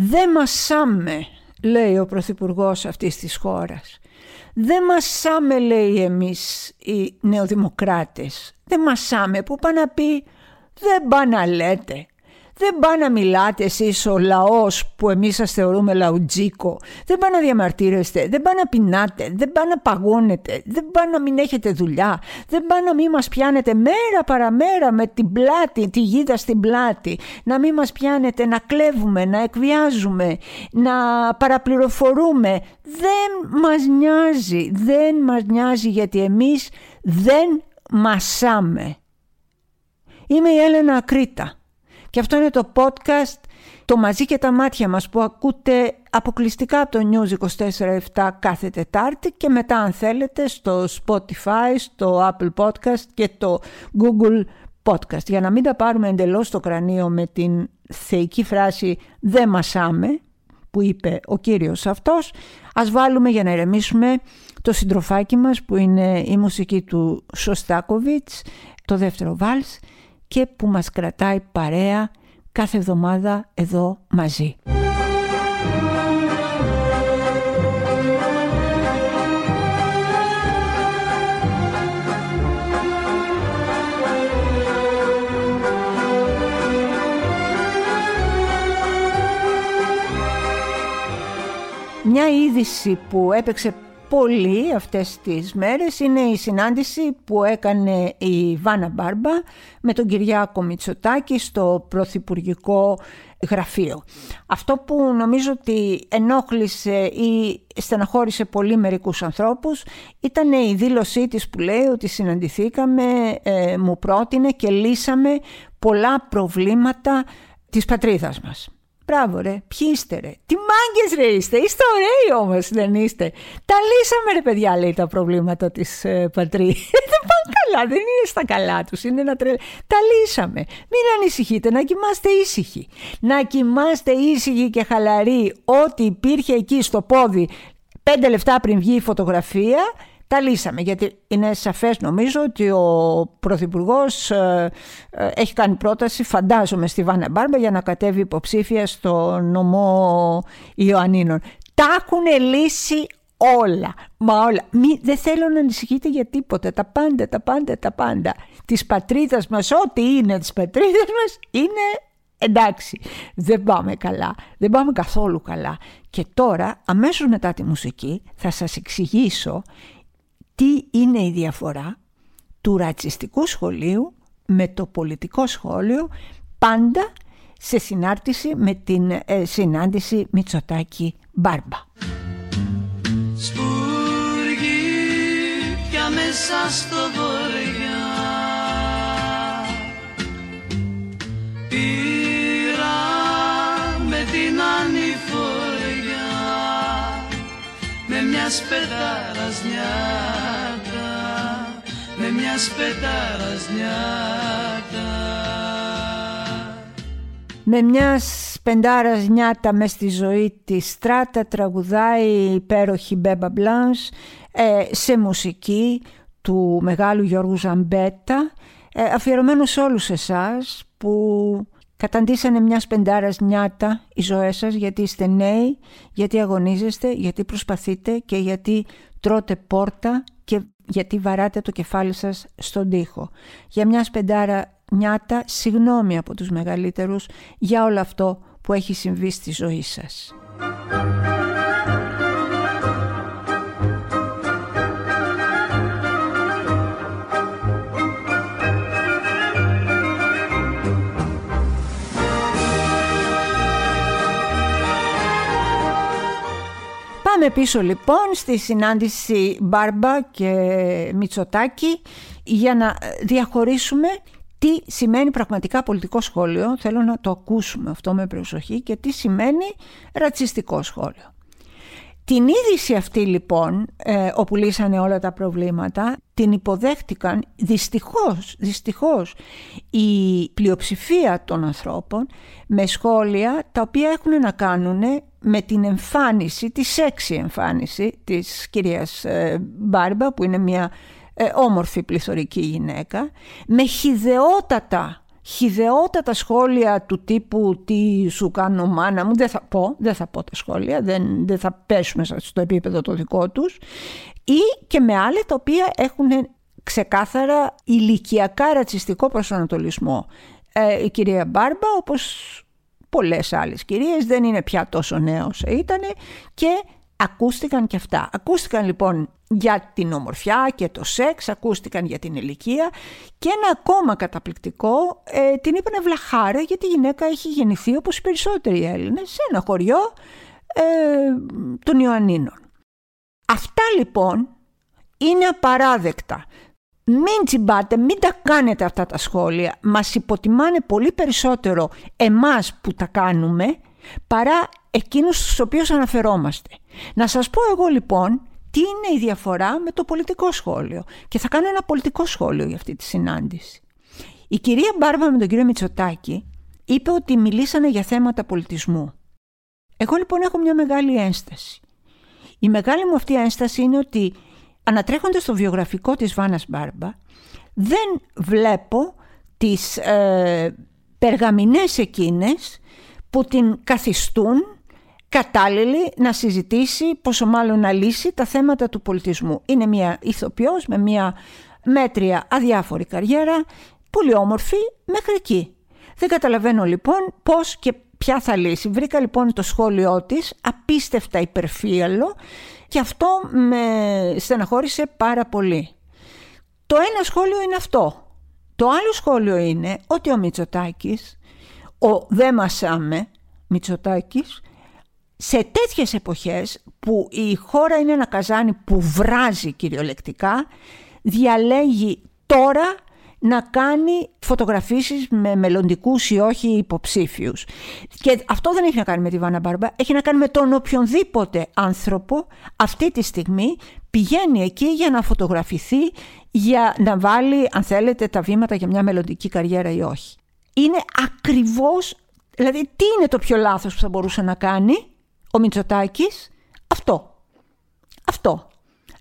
Δεν μασάμε, λέει ο Πρωθυπουργός αυτής της χώρας. Δεν μασάμε, λέει εμείς οι νεοδημοκράτες. Δεν μασάμε που πάνε να πει, δεν πάνε να λέτε. Δεν πάνε να μιλάτε εσείς ο λαός που εμείς σας θεωρούμε λαουτζίκο. Δεν πάνε να διαμαρτύρεστε, δεν πάνε να πεινάτε, δεν πάνε να παγώνετε, δεν πάνε να μην έχετε δουλειά, δεν πάνε να μην μας πιάνετε μέρα παραμέρα με την πλάτη, τη γίδα στην πλάτη, να μην μας πιάνετε να κλέβουμε, να εκβιάζουμε, να παραπληροφορούμε. Δεν μας νοιάζει, δεν μας νοιάζει γιατί εμείς δεν μασάμε. Είμαι η Έλενα Ακρίτα. Και αυτό είναι το podcast «Το μαζί και τα μάτια μας» που ακούτε αποκλειστικά από το News 24-7 κάθε Τετάρτη και μετά αν θέλετε στο Spotify, στο Apple Podcast και το Google Podcast. Για να μην τα πάρουμε εντελώς στο κρανίο με την θεϊκή φράση «δεν μασάμε» που είπε ο κύριος αυτός, ας βάλουμε για να ηρεμήσουμε το συντροφάκι μας που είναι η μουσική του Σωστάκοβιτς, το δεύτερο βάλς και που μας κρατάει παρέα κάθε εβδομάδα εδώ μαζί. Μια είδηση που έπαιξε πολύ αυτές τις μέρες είναι η συνάντηση που έκανε η Βάνα Μπάρμπα με τον Κυριάκο Μητσοτάκη στο Πρωθυπουργικό Γραφείο. Αυτό που νομίζω ότι ενόχλησε ή στεναχώρησε πολύ μερικούς ανθρώπους ήταν η δήλωσή της που λέει ότι συναντηθήκαμε, ε, μου πρότεινε και λύσαμε πολλά προβλήματα της πατρίδας μας. Μπράβο ρε, ποιοι είστε ρε. Τι μάγκες ρε είστε, είστε ωραίοι όμως δεν είστε. Τα λύσαμε ρε παιδιά λέει τα προβλήματα της ε, πατρί. δεν πάνε καλά, δεν είναι στα καλά τους, είναι ένα τρελ... Τα λύσαμε. Μην ανησυχείτε, να κοιμάστε ήσυχοι. Να κοιμάστε ήσυχοι και χαλαροί ό,τι υπήρχε εκεί στο πόδι πέντε λεπτά πριν βγει η φωτογραφία τα λύσαμε γιατί είναι σαφές νομίζω ότι ο Πρωθυπουργός ε, ε, έχει κάνει πρόταση φαντάζομαι στη Βάνα Μπάρμπα για να κατέβει υποψήφια στο νομό Ιωαννίνων. Τα έχουν λύσει όλα, μα όλα. Μη, δεν θέλω να ανησυχείτε για τίποτα, τα πάντα, τα πάντα, τα πάντα. Της πατρίδας μας, ό,τι είναι της πατρίδας μας είναι εντάξει, δεν πάμε καλά, δεν πάμε καθόλου καλά. Και τώρα, αμέσως μετά τη μουσική, θα σας εξηγήσω τι είναι η διαφορά του ρατσιστικού σχολείου με το πολιτικό σχόλιο πάντα σε συνάρτηση με την ε, συνάντηση Μητσοτάκη Μπάρμπα. πια μέσα στο βορειά με μια σπεδάρας με μιας σπεντάρας νιάτα. Με μιας σπεντάρας νιάτα μες στη ζωή τη στράτα τραγουδάει η υπέροχη Μπέμπα Μπλάνς ε, σε μουσική του μεγάλου Γιώργου Ζαμπέτα ε, αφιερωμένο σε όλους εσάς που καταντήσανε μιας σπεντάρας νιάτα οι ζωές σας γιατί είστε νέοι, γιατί αγωνίζεστε, γιατί προσπαθείτε και γιατί τρώτε πόρτα και γιατί βαράτε το κεφάλι σας στον τοίχο. Για μιας σπεντάρα νιάτα, συγνώμη από τους μεγαλύτερους για όλο αυτό που έχει συμβεί στη ζωή σας. Πάμε πίσω λοιπόν στη συνάντηση Μπάρμπα και Μητσοτάκη για να διαχωρίσουμε τι σημαίνει πραγματικά πολιτικό σχόλιο. Θέλω να το ακούσουμε αυτό με προσοχή και τι σημαίνει ρατσιστικό σχόλιο. Την είδηση αυτή λοιπόν, ε, όπου λύσανε όλα τα προβλήματα, την υποδέχτηκαν δυστυχώς, δυστυχώς η πλειοψηφία των ανθρώπων με σχόλια τα οποία έχουν να κάνουν με την εμφάνιση, τη σεξι εμφάνιση της κυρίας ε, Μπάρμπα που είναι μια ε, όμορφη πληθωρική γυναίκα με χιδεότατα χιδεότατα σχόλια του τύπου τι σου κάνω μάνα μου, δεν θα πω, δεν θα πω τα σχόλια, δεν, δεν θα πέσουμε στο επίπεδο το δικό τους ή και με άλλα τα οποία έχουν ξεκάθαρα ηλικιακά ρατσιστικό προσανατολισμό. Ε, η κυρία Μπάρμπα όπως πολλές άλλες κυρίες δεν είναι πια τόσο νέος ήταν και ακούστηκαν και αυτά. Ακούστηκαν λοιπόν για την ομορφιά και το σεξ, ακούστηκαν για την ηλικία και ένα ακόμα καταπληκτικό, ε, την είπανε βλαχάρα γιατί η γυναίκα έχει γεννηθεί όπως οι περισσότεροι Έλληνες σε ένα χωριό ε, των Ιωαννίνων. Αυτά λοιπόν είναι απαράδεκτα. Μην τσιμπάτε, μην τα κάνετε αυτά τα σχόλια. Μας υποτιμάνε πολύ περισσότερο εμάς που τα κάνουμε παρά εκείνους στους οποίους αναφερόμαστε. Να σας πω εγώ λοιπόν τι είναι η διαφορά με το πολιτικό σχόλιο. Και θα κάνω ένα πολιτικό σχόλιο για αυτή τη συνάντηση. Η κυρία Μπάρμπα με τον κύριο Μητσοτάκη είπε ότι μιλήσανε για θέματα πολιτισμού. Εγώ λοιπόν έχω μια μεγάλη ένσταση. Η μεγάλη μου αυτή ένσταση είναι ότι ανατρέχοντας το βιογραφικό της Βάνας Μπάρμπα δεν βλέπω τις ε, περγαμηνές εκείνες που την καθιστούν κατάλληλη να συζητήσει, πόσο μάλλον να λύσει τα θέματα του πολιτισμού. Είναι μια ηθοποιός με μια μέτρια αδιάφορη καριέρα, πολύ όμορφη μέχρι εκεί. Δεν καταλαβαίνω λοιπόν πώς και ποια θα λύσει. Βρήκα λοιπόν το σχόλιο της, απίστευτα υπερφύαλο και αυτό με στεναχώρησε πάρα πολύ. Το ένα σχόλιο είναι αυτό. Το άλλο σχόλιο είναι ότι ο Μητσοτάκης, ο «δε μασάμε» Μητσοτάκης, σε τέτοιες εποχές που η χώρα είναι ένα καζάνι που βράζει κυριολεκτικά, διαλέγει τώρα να κάνει φωτογραφίσεις με μελλοντικούς ή όχι υποψήφιους. Και αυτό δεν έχει να κάνει με τη Βάνα Μπάρμπα, έχει να κάνει με τον οποιονδήποτε άνθρωπο αυτή τη στιγμή πηγαίνει εκεί για να φωτογραφηθεί, για να βάλει αν θέλετε τα βήματα για μια μελλοντική καριέρα ή όχι. Είναι ακριβώς, δηλαδή τι είναι το πιο λάθος που θα μπορούσε να κάνει ο Μητσοτάκης, αυτό. Αυτό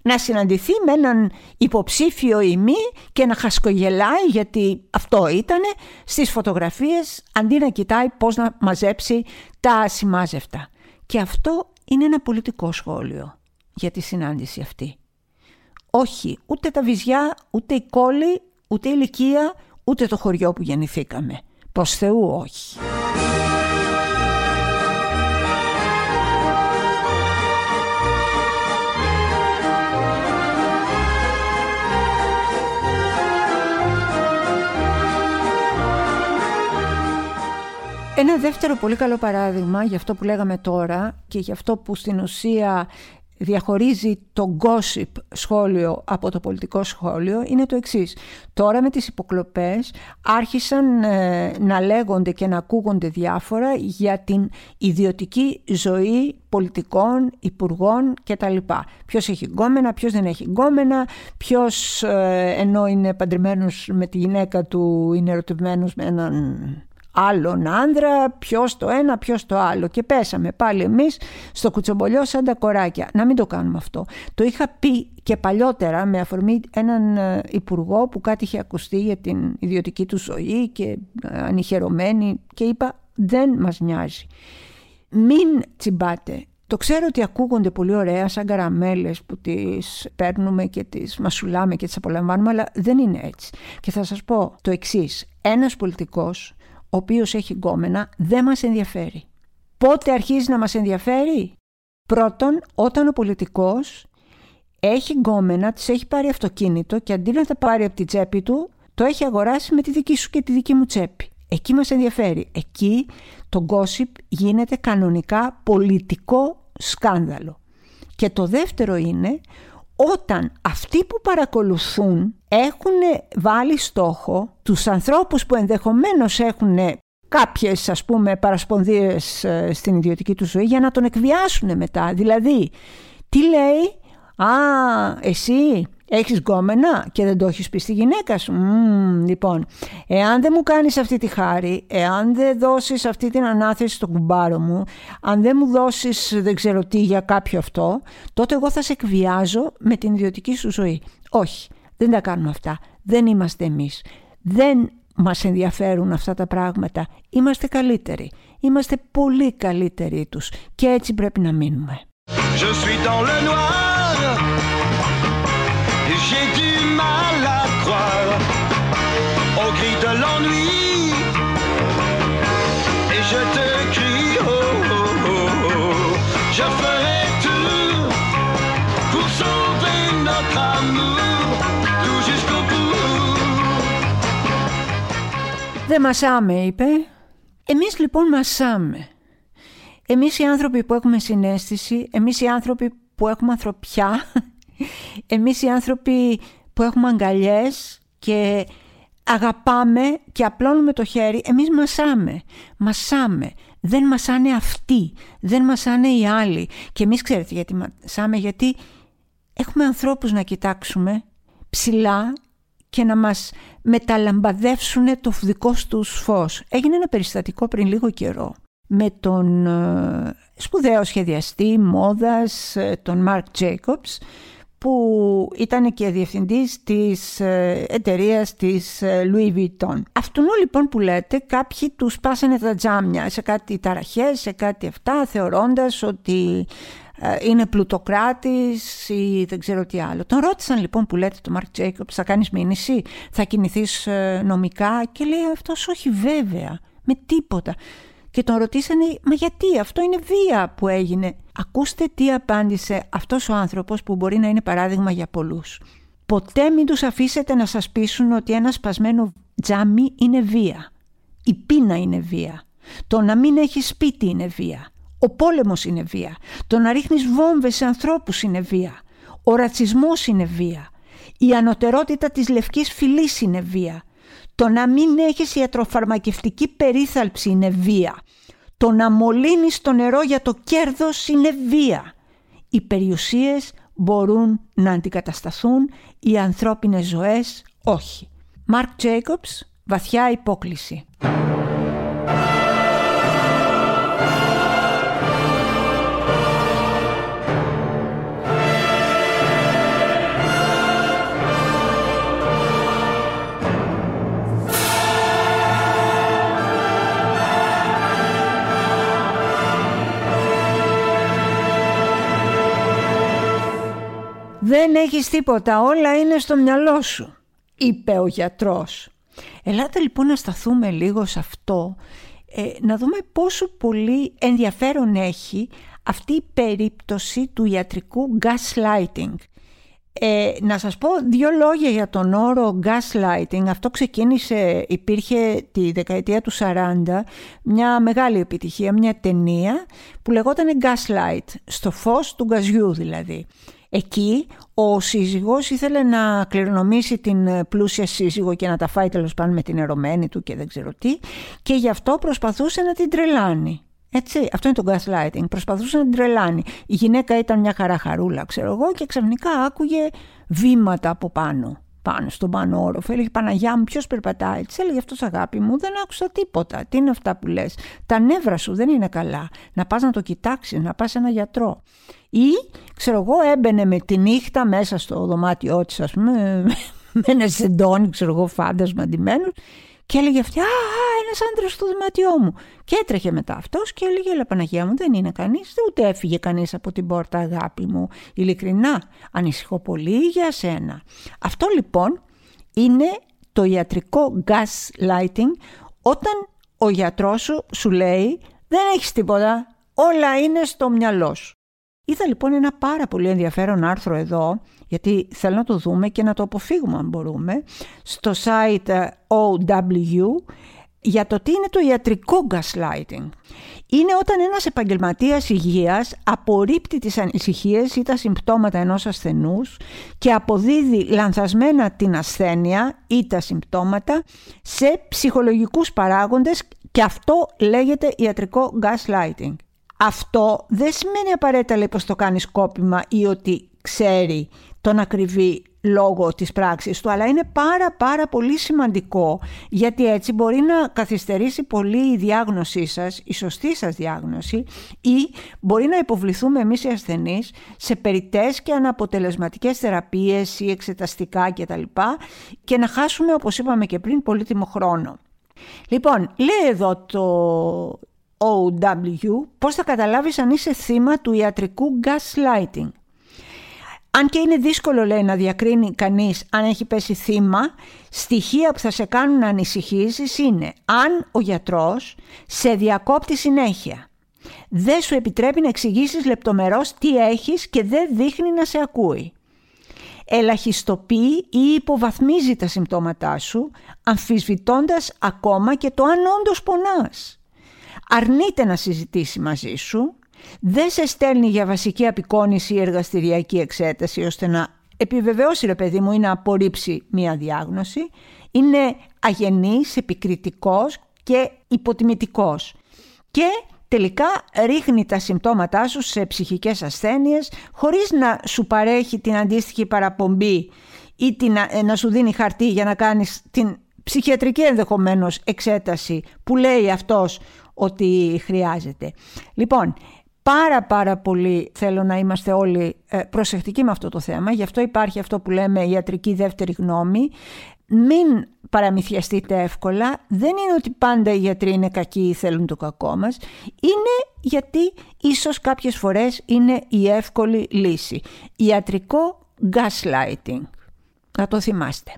να συναντηθεί με έναν υποψήφιο ημί και να χασκογελάει γιατί αυτό ήταν στις φωτογραφίες αντί να κοιτάει πώς να μαζέψει τα ασημάζευτα. Και αυτό είναι ένα πολιτικό σχόλιο για τη συνάντηση αυτή. Όχι, ούτε τα βυζιά, ούτε η κόλλη, ούτε η ηλικία, ούτε το χωριό που γεννηθήκαμε. Προς Θεού όχι. Ένα δεύτερο πολύ καλό παράδειγμα για αυτό που λέγαμε τώρα και για αυτό που στην ουσία διαχωρίζει το gossip σχόλιο από το πολιτικό σχόλιο είναι το εξής. Τώρα με τις υποκλοπές άρχισαν ε, να λέγονται και να ακούγονται διάφορα για την ιδιωτική ζωή πολιτικών, υπουργών κτλ. Ποιος έχει γκόμενα, ποιος δεν έχει γκόμενα, ποιος ε, ενώ είναι παντρεμένος με τη γυναίκα του είναι ερωτευμένος με έναν άλλον άνδρα, ποιος το ένα, ποιος το άλλο. Και πέσαμε πάλι εμείς στο κουτσομπολιό σαν τα κοράκια. Να μην το κάνουμε αυτό. Το είχα πει και παλιότερα με αφορμή έναν ε, υπουργό που κάτι είχε ακουστεί για την ιδιωτική του ζωή και ε, ανυχαιρωμένη και είπα δεν μας νοιάζει. Μην τσιμπάτε. Το ξέρω ότι ακούγονται πολύ ωραία σαν καραμέλες που τις παίρνουμε και τις μασουλάμε και τις απολαμβάνουμε αλλά δεν είναι έτσι. Και θα σας πω το εξής. Ένας πολιτικός ο οποίος έχει γκόμενα δεν μας ενδιαφέρει. Πότε αρχίζει να μας ενδιαφέρει; Πρώτον, όταν ο πολιτικός έχει γκόμενα, της έχει πάρει αυτοκίνητο και αντί να τα πάρει από την τσέπη του, το έχει αγοράσει με τη δική σου και τη δική μου τσέπη. Εκεί μας ενδιαφέρει. Εκεί το gossip γίνεται κανονικά πολιτικό σκάνδαλο. Και το δεύτερο είναι όταν αυτοί που παρακολουθούν έχουν βάλει στόχο τους ανθρώπους που ενδεχομένως έχουν κάποιες ας πούμε παρασπονδίες ε, στην ιδιωτική τους ζωή για να τον εκβιάσουν μετά. Δηλαδή, τι λέει, α, εσύ Έχεις γκόμενα και δεν το έχεις πει στη γυναίκα σου; λοιπόν, εάν δεν μου κάνεις αυτή τη χάρη, εάν δεν δώσεις αυτή την ανάθεση στον κουμπάρο μου, αν δεν μου δώσεις δεν ξέρω τι για κάποιο αυτό, τότε εγώ θα σε εκβιάζω με την ιδιωτική σου ζωή. Όχι, δεν τα κάνουμε αυτά. Δεν είμαστε εμείς. Δεν μας ενδιαφέρουν αυτά τα πράγματα. Είμαστε καλύτεροι. Είμαστε πολύ καλύτεροι τους και έτσι πρέπει να μείνουμε. Je suis dans le noir J'ai du mal à croire Au gris de l'ennui. Et je te crie oh, oh, oh, oh. Je ferai tout Pour sauver notre amour Tout jusqu'au bout. Δεν μασάμε είπε. Εμείς λοιπόν μασάμε. Εμείς οι άνθρωποι που έχουμε συνέστηση, εμείς οι άνθρωποι που έχουμε ανθρωπιά, εμείς οι άνθρωποι που έχουμε αγκαλιές και αγαπάμε και απλώνουμε το χέρι, εμείς μασάμε, μασάμε. Δεν μασάνε αυτοί, δεν μασάνε οι άλλοι. Και εμείς ξέρετε γιατί μασάμε, γιατί έχουμε ανθρώπους να κοιτάξουμε ψηλά και να μας μεταλαμπαδεύσουν το δικό τους φως. Έγινε ένα περιστατικό πριν λίγο καιρό με τον ε, σπουδαίο σχεδιαστή μόδας, ε, τον Μάρκ Jacobs, που ήταν και διευθυντής της ε, εταιρείας της Louis Vuitton. Αυτόν λοιπόν που λέτε κάποιοι τους σπάσανε τα τζάμια σε κάτι ταραχές, σε κάτι αυτά, θεωρώντας ότι είναι πλουτοκράτης ή δεν ξέρω τι άλλο. Τον ρώτησαν λοιπόν που λέτε τον Μάρκ Jacobs θα κάνεις μήνυση, θα κινηθείς νομικά; Και λέει αυτός όχι βέβαια, με τίποτα και τον ρωτήσανε «Μα γιατί; Αυτό είναι βία που έγινε». Ακούστε τι απάντησε αυτός ο άνθρωπος που μπορεί να είναι παράδειγμα για πολλούς. «Ποτέ μην τους αφήσετε να σας πείσουν ότι ένα σπασμένο τζάμι είναι βία. Η πείνα είναι βία. Το να μην έχεις σπίτι είναι βία. Ο πόλεμος είναι βία. Το να ρίχνεις βόμβες σε ανθρώπους είναι βία. Ο ρατσισμός είναι βία. Η ανωτερότητα της λευκής φυλής είναι βία. Το να μην έχεις ιατροφαρμακευτική περίθαλψη είναι βία. Το να μολύνεις το νερό για το κέρδος είναι βία. Οι περιουσίες μπορούν να αντικατασταθούν, οι ανθρώπινες ζωές όχι. Μάρκ Τζέικοψ, βαθιά υπόκληση. «Δεν έχεις τίποτα, όλα είναι στο μυαλό σου», είπε ο γιατρός. Ελάτε λοιπόν να σταθούμε λίγο σε αυτό, ε, να δούμε πόσο πολύ ενδιαφέρον έχει αυτή η περίπτωση του ιατρικού gaslighting. Ε, να σας πω δύο λόγια για τον όρο gaslighting. Αυτό ξεκίνησε, υπήρχε τη δεκαετία του 40, μια μεγάλη επιτυχία, μια ταινία που λεγόταν Gaslight, στο φως του γκαζιού δηλαδή. Εκεί ο σύζυγος ήθελε να κληρονομήσει την πλούσια σύζυγο και να τα φάει τέλος πάντων με την ερωμένη του και δεν ξέρω τι και γι' αυτό προσπαθούσε να την τρελάνει. Έτσι, αυτό είναι το gaslighting. Προσπαθούσε να την τρελάνει. Η γυναίκα ήταν μια χαρά χαρούλα, ξέρω εγώ, και ξαφνικά άκουγε βήματα από πάνω πάνω στον πάνω όροφο. Έλεγε Παναγιά μου, ποιος περπατάει. Της έλεγε αυτός αγάπη μου, δεν άκουσα τίποτα. Τι είναι αυτά που λες; Τα νεύρα σου δεν είναι καλά. Να πας να το κοιτάξεις, να πας σε ένα γιατρό. Ή, ξέρω εγώ, έμπαινε με τη νύχτα μέσα στο δωμάτιό της, ας πούμε, με ένα σεντόνι, ξέρω εγώ, φάντασμα αντιμένο και έλεγε αυτή, Α, ένας άντρας στο δωμάτιό μου. Και έτρεχε μετά αυτός και έλεγε, Ελά, Παναγία μου, δεν είναι κανείς, ούτε έφυγε κανείς από την πόρτα, αγάπη μου. Ειλικρινά, ανησυχώ πολύ για σένα. Αυτό λοιπόν είναι το ιατρικό gaslighting όταν ο γιατρός σου σου λέει δεν έχεις τίποτα, όλα είναι στο μυαλό σου. Είδα λοιπόν ένα πάρα πολύ ενδιαφέρον άρθρο εδώ, γιατί θέλω να το δούμε και να το αποφύγουμε αν μπορούμε, στο site ε, OW για το τι είναι το ιατρικό gaslighting. Είναι όταν ένας επαγγελματίας υγείας απορρίπτει τις ανησυχίες ή τα συμπτώματα ενός ασθενούς και αποδίδει λανθασμένα την ασθένεια ή τα συμπτώματα σε ψυχολογικούς παράγοντες και αυτό λέγεται ιατρικό gaslighting. Αυτό δεν σημαίνει απαραίτητα λέει πως το κάνεις κόπημα ή ότι ξέρει τον ακριβή λόγο της πράξης του, αλλά είναι πάρα πάρα πολύ σημαντικό γιατί έτσι μπορεί να καθυστερήσει πολύ η διάγνωσή σας, η σωστή σας διάγνωση ή μπορεί να υποβληθούμε εμείς οι ασθενείς σε περιττές και αναποτελεσματικές θεραπείες ή εξεταστικά κτλ. και να χάσουμε όπως είπαμε και πριν πολύτιμο χρόνο. Λοιπόν, λέει εδώ το OW πώς θα καταλάβεις αν είσαι θύμα του ιατρικού gaslighting. Αν και είναι δύσκολο λέει να διακρίνει κανείς αν έχει πέσει θύμα, στοιχεία που θα σε κάνουν να ανησυχήσεις είναι αν ο γιατρός σε διακόπτει συνέχεια. Δεν σου επιτρέπει να εξηγήσεις λεπτομερώς τι έχεις και δεν δείχνει να σε ακούει. Ελαχιστοποιεί ή υποβαθμίζει τα συμπτώματά σου, αμφισβητώντας ακόμα και το αν όντως πονάς. Αρνείται να συζητήσει μαζί σου, δεν σε στέλνει για βασική απεικόνηση ή εργαστηριακή εξέταση ώστε να επιβεβαιώσει ρε παιδί μου ή να απορρίψει μία διάγνωση. Είναι αγενής, επικριτικός και υποτιμητικός. Και τελικά ρίχνει τα συμπτώματά σου σε ψυχικές ασθένειες χωρίς να σου παρέχει την αντίστοιχη παραπομπή ή την, ε, να σου δίνει χαρτί για να κάνεις την ψυχιατρική ενδεχομένως εξέταση που λέει αυτός ότι χρειάζεται. Λοιπόν, πάρα πάρα πολύ θέλω να είμαστε όλοι ε, προσεκτικοί με αυτό το θέμα. Γι' αυτό υπάρχει αυτό που λέμε ιατρική δεύτερη γνώμη. Μην παραμυθιαστείτε εύκολα. Δεν είναι ότι πάντα οι γιατροί είναι κακοί ή θέλουν το κακό μας. Είναι γιατί ίσως κάποιες φορές είναι η εύκολη λύση. Ιατρικό gaslighting. Να το θυμάστε.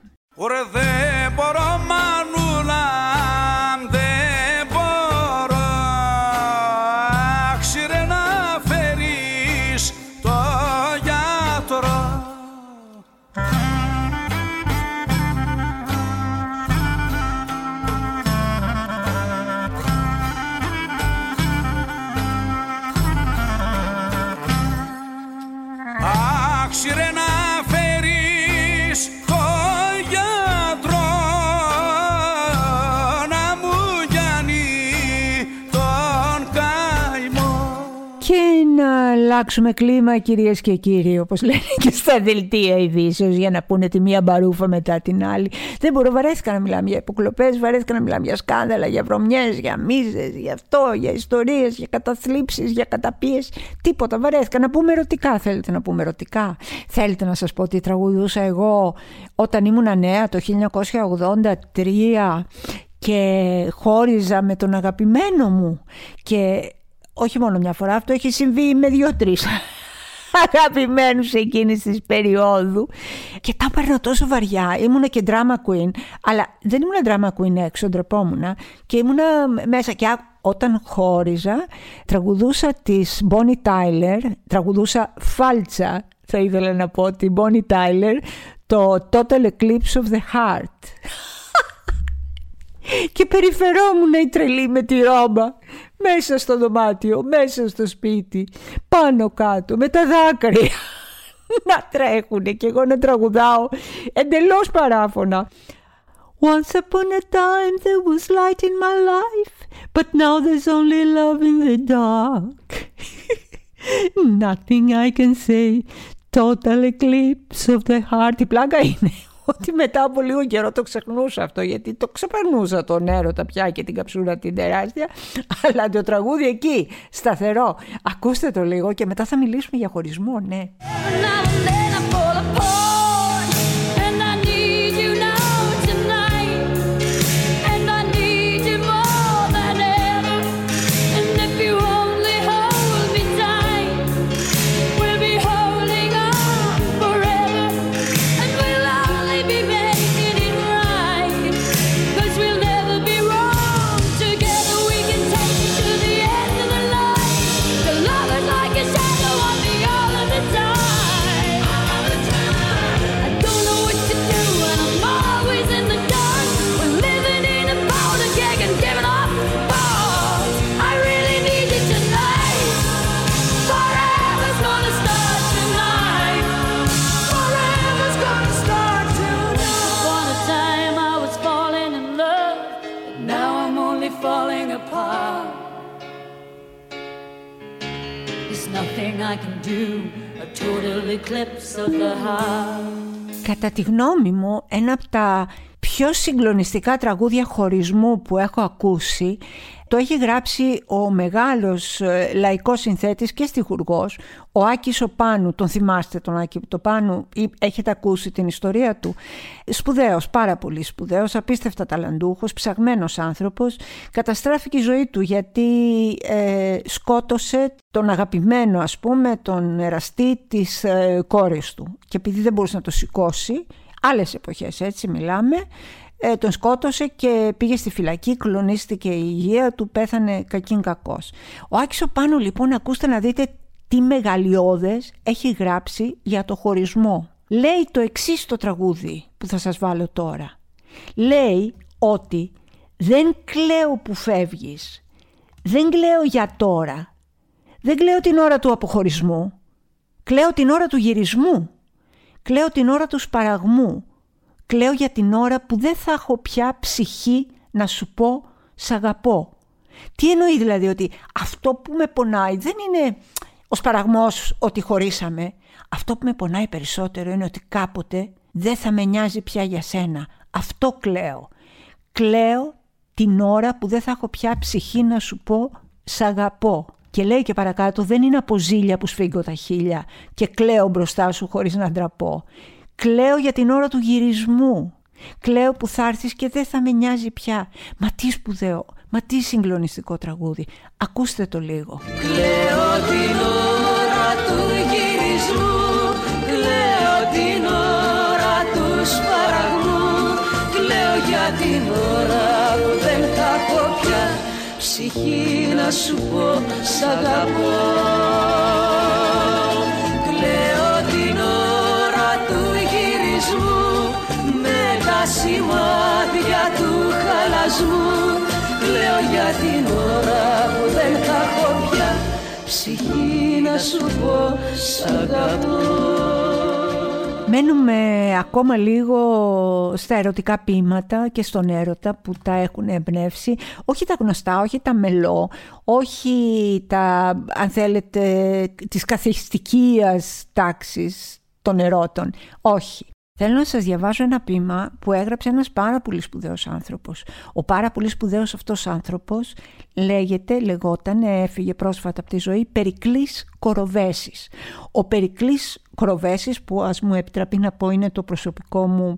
Αλλάξουμε κλίμα κυρίες και κύριοι όπως λένε και στα δελτία ειδήσεως για να πούνε τη μία μπαρούφα μετά την άλλη. Δεν μπορώ, βαρέθηκα να μιλάμε για υποκλοπές, βαρέθηκα να μιλάμε για σκάνδαλα, για βρωμιές, για μίζες, για αυτό, για ιστορίες, για καταθλίψεις, για καταπίες. Τίποτα, βαρέθηκα να πούμε ερωτικά. Θέλετε να πούμε ερωτικά; Θέλετε να σας πω ότι τραγουδούσα εγώ όταν ήμουν νέα το 1983 και χώριζα με τον αγαπημένο μου και όχι μόνο μια φορά, αυτό έχει συμβεί με δύο-τρεις αγαπημένους εκείνης της περίοδου. Και τα έπαιρνα τόσο βαριά. Ήμουνα και drama queen, αλλά δεν ήμουν drama queen έξω, ντρεπόμουν. Και ήμουνα μέσα. Και όταν χώριζα, τραγουδούσα της Bonnie Tyler, τραγουδούσα φάλτσα, θα ήθελα να πω, τη Bonnie Tyler, το Total Eclipse of the Heart. και περιφερόμουν η τρελή με τη ρόμπα μέσα στο δωμάτιο, μέσα στο σπίτι, πάνω κάτω, με τα δάκρυα να τρέχουν και εγώ να τραγουδάω εντελώς παράφωνα. Once upon a time there was light in my life, but now there's only love in the dark. Nothing I can say, total eclipse of the heart. Η πλάκα είναι ότι μετά από λίγο καιρό το ξεχνούσα αυτό γιατί το ξεπερνούσα τον έρωτα πια και την καψούρα την τεράστια αλλά το τραγούδι εκεί σταθερό. Ακούστε το λίγο και μετά θα μιλήσουμε για χωρισμό ναι γνώμη μου, ένα από τα πιο συγκλονιστικά τραγούδια χωρισμού που έχω ακούσει το έχει γράψει ο μεγάλος ε, λαϊκός συνθέτης και στιχουργός, ο Άκης Πάνου, τον θυμάστε τον Άκη το Πάνου, έχετε ακούσει την ιστορία του; Σπουδαίος, πάρα πολύ σπουδαίος, απίστευτα ταλαντούχος, ψαγμένος άνθρωπος. Καταστράφηκε η ζωή του γιατί ε, σκότωσε τον αγαπημένο ας πούμε, τον εραστή της ε, κόρης του. Και επειδή δεν μπορούσε να το σηκώσει, άλλες εποχές έτσι μιλάμε, ε, τον σκότωσε και πήγε στη φυλακή, κλονίστηκε η υγεία του, πέθανε κακήν κακός. Ο Άκης πάνω λοιπόν ακούστε να δείτε τι μεγαλειώδες έχει γράψει για το χωρισμό. Λέει το εξής το τραγούδι που θα σας βάλω τώρα. Λέει ότι δεν κλαίω που φεύγεις, δεν κλαίω για τώρα, δεν κλαίω την ώρα του αποχωρισμού, κλαίω την ώρα του γυρισμού, κλαίω την ώρα του σπαραγμού, Κλαίω για την ώρα που δεν θα έχω πια ψυχή να σου πω «Σ' αγαπώ». Τι εννοεί δηλαδή ότι αυτό που με πονάει δεν είναι ο σπαραγμός ότι χωρίσαμε. Αυτό που με πονάει περισσότερο είναι ότι κάποτε δεν θα με νοιάζει πια για σένα. Αυτό κλαίω. Κλαίω την ώρα που δεν θα έχω πια ψυχή να σου πω «Σ' αγαπώ». Και λέει και παρακάτω δεν είναι από ζήλια που σφίγγω τα χείλια και κλαίω μπροστά σου χωρίς να ντραπώ. Κλαίω για την ώρα του γυρισμού. Κλαίω που θα έρθεις και δεν θα με νοιάζει πια. Μα τι σπουδαίο, μα τι συγκλονιστικό τραγούδι. Ακούστε το λίγο. Κλαίω την ώρα του γυρισμού. Κλαίω την ώρα του σπαραγμού. Κλαίω για την ώρα που δεν θα έχω πια ψυχή να σου πω σ' αγαπώ. σημάδια του χαλασμού. Λέω για την ώρα που δεν θα έχω πια. Ψυχή να σου πω σ' αγαπώ Μένουμε ακόμα λίγο στα ερωτικά ποίηματα και στον έρωτα που τα έχουν εμπνεύσει. Όχι τα γνωστά, όχι τα μελό, όχι τα, αν θέλετε, της καθιστικίας τάξης των ερώτων. Όχι. Θέλω να σας διαβάσω ένα ποίημα που έγραψε ένας πάρα πολύ σπουδαίος άνθρωπος. Ο πάρα πολύ σπουδαίος αυτός άνθρωπος λέγεται, λεγόταν, έφυγε πρόσφατα από τη ζωή, Περικλής Κοροβέσης. Ο Περικλής Κοροβέσης που ας μου επιτραπεί να πω είναι το προσωπικό μου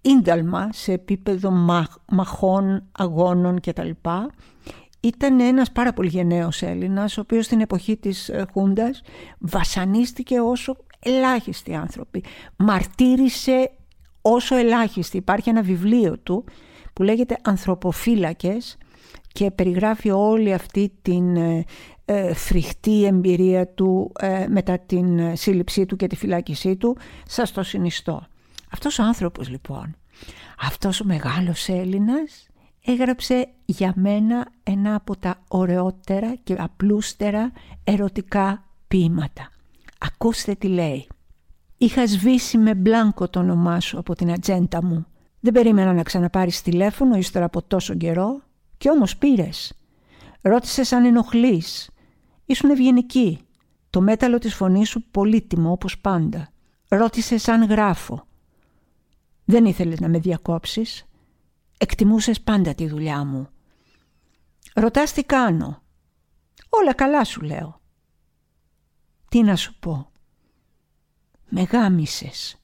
ίνταλμα σε επίπεδο μαχών, αγώνων κτλ. Ήταν ένας πάρα πολύ γενναίος Έλληνας, ο οποίος στην εποχή της ε, Χούντας βασανίστηκε όσο ελάχιστοι άνθρωποι. Μαρτύρησε όσο ελάχιστοι. Υπάρχει ένα βιβλίο του που λέγεται «Ανθρωποφύλακες» και περιγράφει όλη αυτή την ε, ε φρικτή εμπειρία του ε, μετά την σύλληψή του και τη φυλάκισή του. Σας το συνιστώ. Αυτός ο άνθρωπος λοιπόν, αυτός ο μεγάλος Έλληνας έγραψε για μένα ένα από τα ωραιότερα και απλούστερα ερωτικά ποίηματα. Ακούστε τι λέει. Είχα σβήσει με μπλάνκο το όνομά σου από την ατζέντα μου. Δεν περίμενα να ξαναπάρεις τηλέφωνο ύστερα από τόσο καιρό και όμως πήρες. Ρώτησες αν ενοχλείς. Ήσουν ευγενική. Το μέταλλο της φωνής σου πολύτιμο όπως πάντα. Ρώτησες αν γράφω. Δεν ήθελες να με διακόψεις. Εκτιμούσες πάντα τη δουλειά μου. Ρωτάς τι κάνω. Όλα καλά σου λέω. Τι να σου πω. Με γάμισες.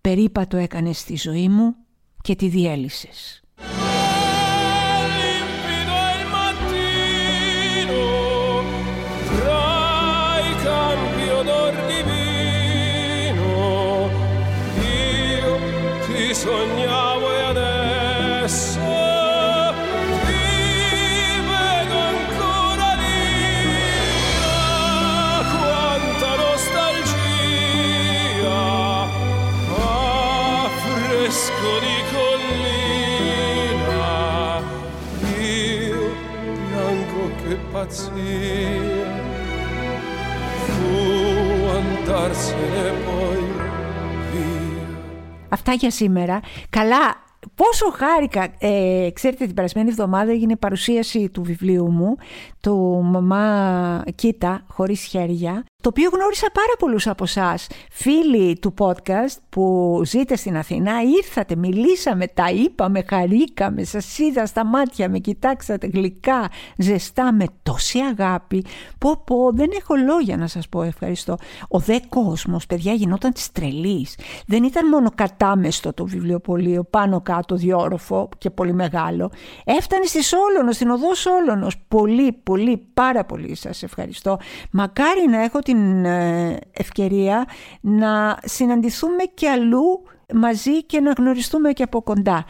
Περίπατο έκανες στη ζωή μου και τη διέλυσες. Αυτά για σήμερα. Καλά, πόσο χάρηκα. Ε, ξέρετε, την περασμένη εβδομάδα έγινε παρουσίαση του βιβλίου μου, το «Μαμά Κίτα, χωρίς χέρια». Το οποίο γνώρισα πάρα πολλούς από εσάς, φίλοι του podcast που ζείτε στην Αθήνα, ήρθατε, μιλήσαμε, τα είπαμε, χαρήκαμε, σας είδα στα μάτια, με κοιτάξατε γλυκά, ζεστά, με τόση αγάπη. Πω πω, δεν έχω λόγια να σας πω ευχαριστώ. Ο δε κόσμος, παιδιά, γινόταν της τρελής. Δεν ήταν μόνο κατάμεστο το βιβλιοπωλείο, πάνω κάτω διόροφο και πολύ μεγάλο. Έφτανε στη Σόλωνος, στην οδό Σόλωνος. Πολύ, πολύ, πάρα πολύ σας ευχαριστώ. Μακάρι να έχω την ε, ευκαιρία να συναντηθούμε και αλλού μαζί και να γνωριστούμε και από κοντά.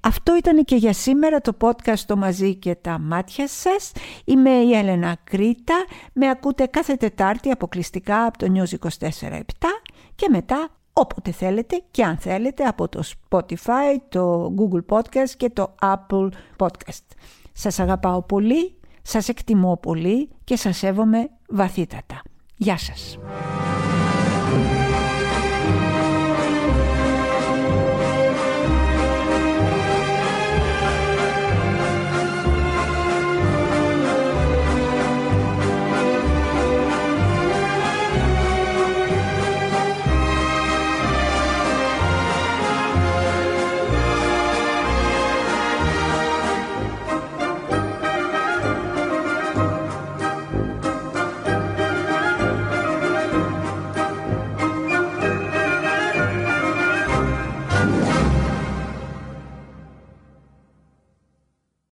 Αυτό ήταν και για σήμερα το podcast το μαζί και τα μάτια σας. Είμαι η Έλενα Κρήτα. Με ακούτε κάθε Τετάρτη αποκλειστικά από το News 24-7 και μετά όποτε θέλετε και αν θέλετε από το Spotify, το Google Podcast και το Apple Podcast. Σας αγαπάω πολύ, σας εκτιμώ πολύ και σας σέβομαι βαθύτατα. Γεια σας.